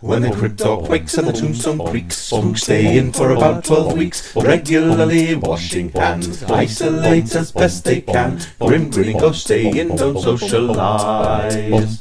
When the crypto quakes and the tombstone creaks, spooks stay in for about twelve weeks, regularly washing hands, isolate as best they can. Grim grinning ghosts stay in, don't socialize.